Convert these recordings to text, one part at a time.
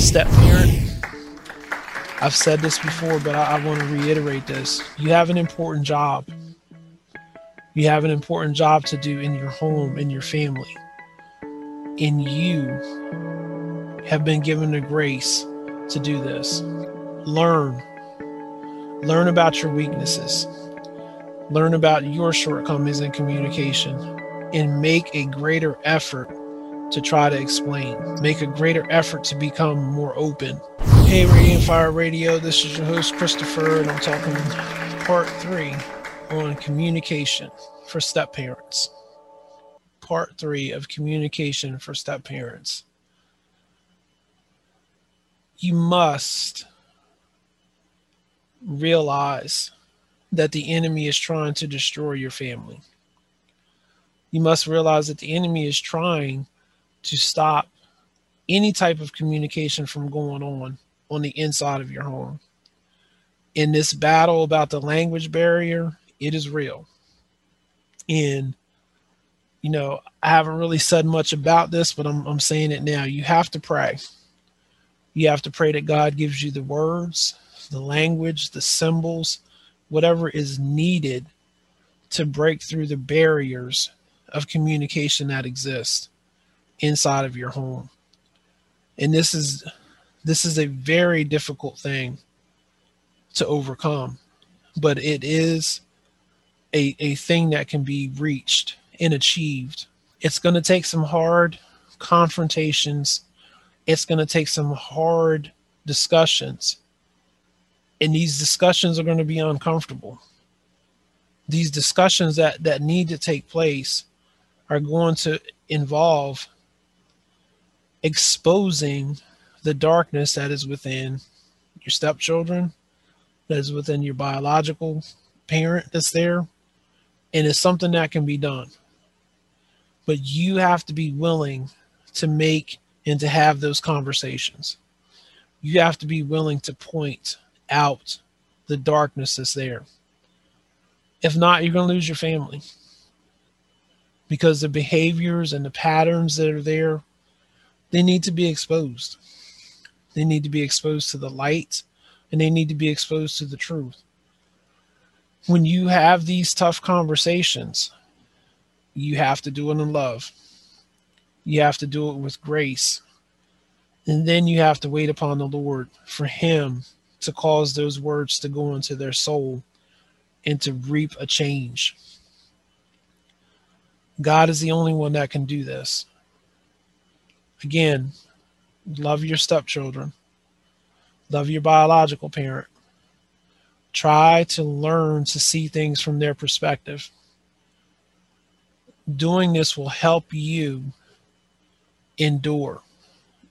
step parent. I've said this before, but I, I want to reiterate this. You have an important job. You have an important job to do in your home, in your family. And you have been given the grace to do this. Learn. Learn about your weaknesses. Learn about your shortcomings in communication and make a greater effort to try to explain. Make a greater effort to become more open. Hey, Radiant Fire Radio, this is your host, Christopher, and I'm talking part three on communication for step parents. Part three of communication for step parents. You must realize that the enemy is trying to destroy your family. You must realize that the enemy is trying to stop any type of communication from going on on the inside of your home. In this battle about the language barrier, it is real. And, you know, I haven't really said much about this, but I'm, I'm saying it now. You have to pray. You have to pray that God gives you the words, the language, the symbols, whatever is needed to break through the barriers of communication that exist inside of your home. And this is this is a very difficult thing to overcome, but it is a, a thing that can be reached and achieved. It's going to take some hard confrontations. It's going to take some hard discussions. And these discussions are going to be uncomfortable. These discussions that, that need to take place are going to involve exposing the darkness that is within your stepchildren, that is within your biological parent that's there. And it's something that can be done. But you have to be willing to make and to have those conversations. You have to be willing to point out the darkness that's there. If not, you're going to lose your family because the behaviors and the patterns that are there they need to be exposed. They need to be exposed to the light and they need to be exposed to the truth. When you have these tough conversations, you have to do it in love. You have to do it with grace. And then you have to wait upon the Lord for Him to cause those words to go into their soul and to reap a change. God is the only one that can do this. Again, love your stepchildren, love your biological parent. Try to learn to see things from their perspective. Doing this will help you endure.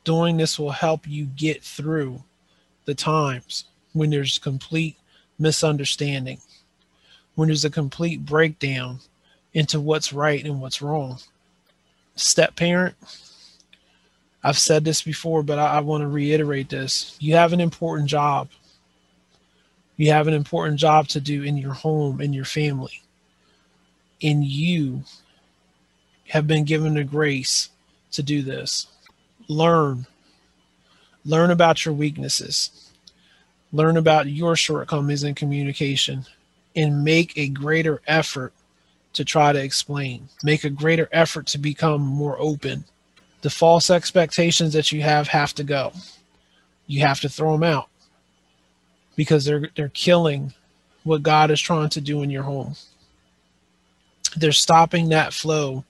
Doing this will help you get through the times when there's complete misunderstanding, when there's a complete breakdown into what's right and what's wrong. Step parent, I've said this before, but I, I want to reiterate this. You have an important job. You have an important job to do in your home, in your family. And you have been given the grace to do this. Learn. Learn about your weaknesses. Learn about your shortcomings in communication and make a greater effort to try to explain. Make a greater effort to become more open the false expectations that you have have to go. You have to throw them out because they're they're killing what God is trying to do in your home. They're stopping that flow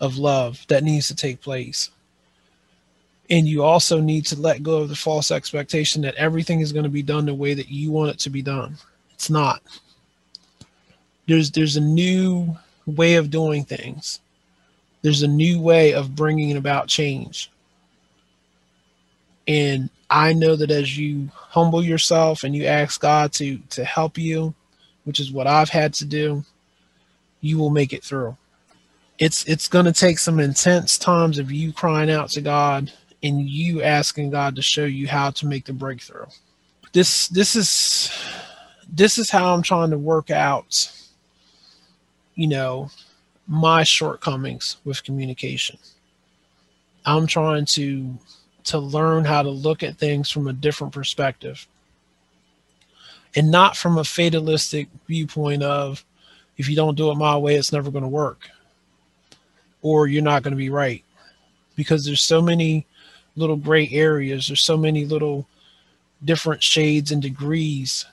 of love that needs to take place. And you also need to let go of the false expectation that everything is going to be done the way that you want it to be done. It's not. There's there's a new way of doing things there's a new way of bringing about change. And I know that as you humble yourself and you ask God to to help you, which is what I've had to do, you will make it through. It's it's going to take some intense times of you crying out to God and you asking God to show you how to make the breakthrough. This this is this is how I'm trying to work out you know my shortcomings with communication. I'm trying to to learn how to look at things from a different perspective and not from a fatalistic viewpoint of if you don't do it my way it's never going to work or you're not going to be right because there's so many little gray areas there's so many little different shades and degrees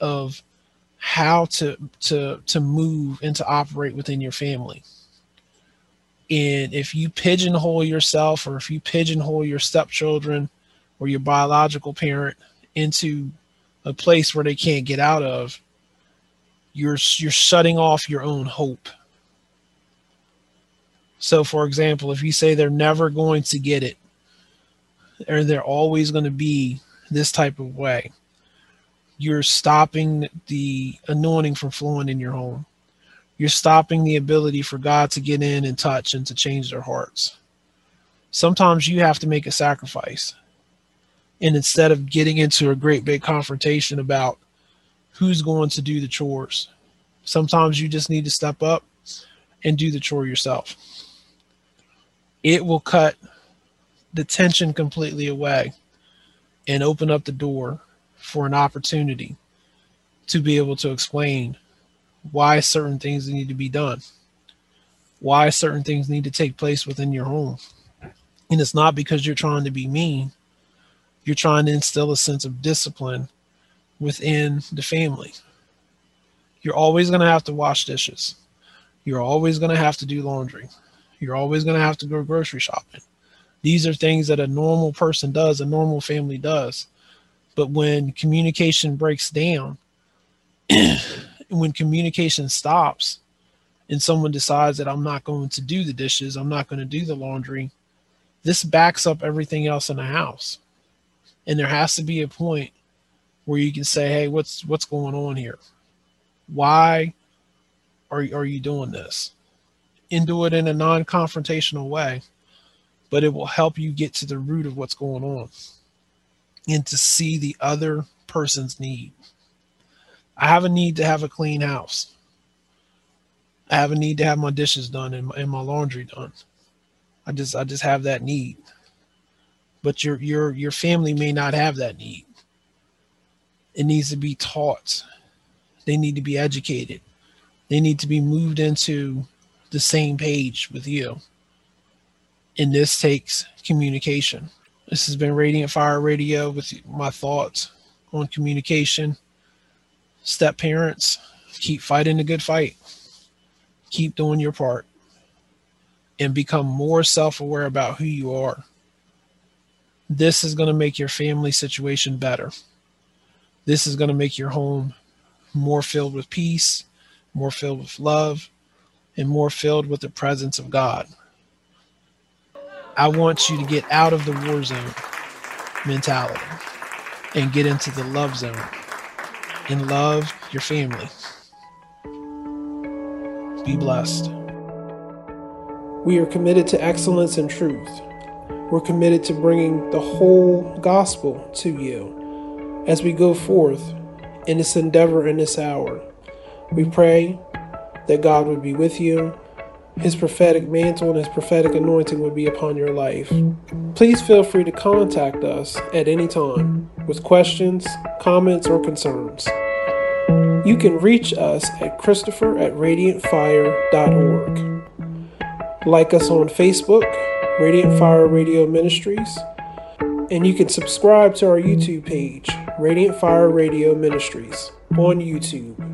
of how to to to move and to operate within your family and if you pigeonhole yourself or if you pigeonhole your stepchildren or your biological parent into a place where they can't get out of, you're you're shutting off your own hope. So for example, if you say they're never going to get it or they're always going to be this type of way, you're stopping the anointing from flowing in your home you're stopping the ability for God to get in and touch and to change their hearts. Sometimes you have to make a sacrifice. And instead of getting into a great big confrontation about who's going to do the chores, sometimes you just need to step up and do the chore yourself. It will cut the tension completely away and open up the door for an opportunity to be able to explain why certain things need to be done, why certain things need to take place within your home. And it's not because you're trying to be mean, you're trying to instill a sense of discipline within the family. You're always going to have to wash dishes. You're always going to have to do laundry. You're always going to have to go grocery shopping. These are things that a normal person does, a normal family does. But when communication breaks down, when communication stops and someone decides that I'm not going to do the dishes, I'm not going to do the laundry, this backs up everything else in the house. And there has to be a point where you can say, "Hey, what's what's going on here? Why are are you doing this?" And do it in a non-confrontational way, but it will help you get to the root of what's going on and to see the other person's need. I have a need to have a clean house. I have a need to have my dishes done and my, and my laundry done. I just I just have that need. But your your your family may not have that need. It needs to be taught. They need to be educated. They need to be moved into the same page with you. And this takes communication. This has been Radiant Fire Radio with my thoughts on communication step parents, keep fighting the good fight. Keep doing your part and become more self aware about who you are. This is going to make your family situation better. This is going to make your home more filled with peace, more filled with love, and more filled with the presence of God. I want you to get out of the war zone mentality and get into the love zone and love your family. Be blessed. We are committed to excellence and truth. We're committed to bringing the whole gospel to you as we go forth in this endeavor in this hour. We pray that God would be with you, His prophetic mantle and His prophetic anointing would be upon your life. Please feel free to contact us at any time with questions, comments, or concerns. You can reach us at Christopher at radiantfire.org. Like us on Facebook, Radiant Fire Radio Ministries, and you can subscribe to our YouTube page, Radiant Fire Radio Ministries, on YouTube.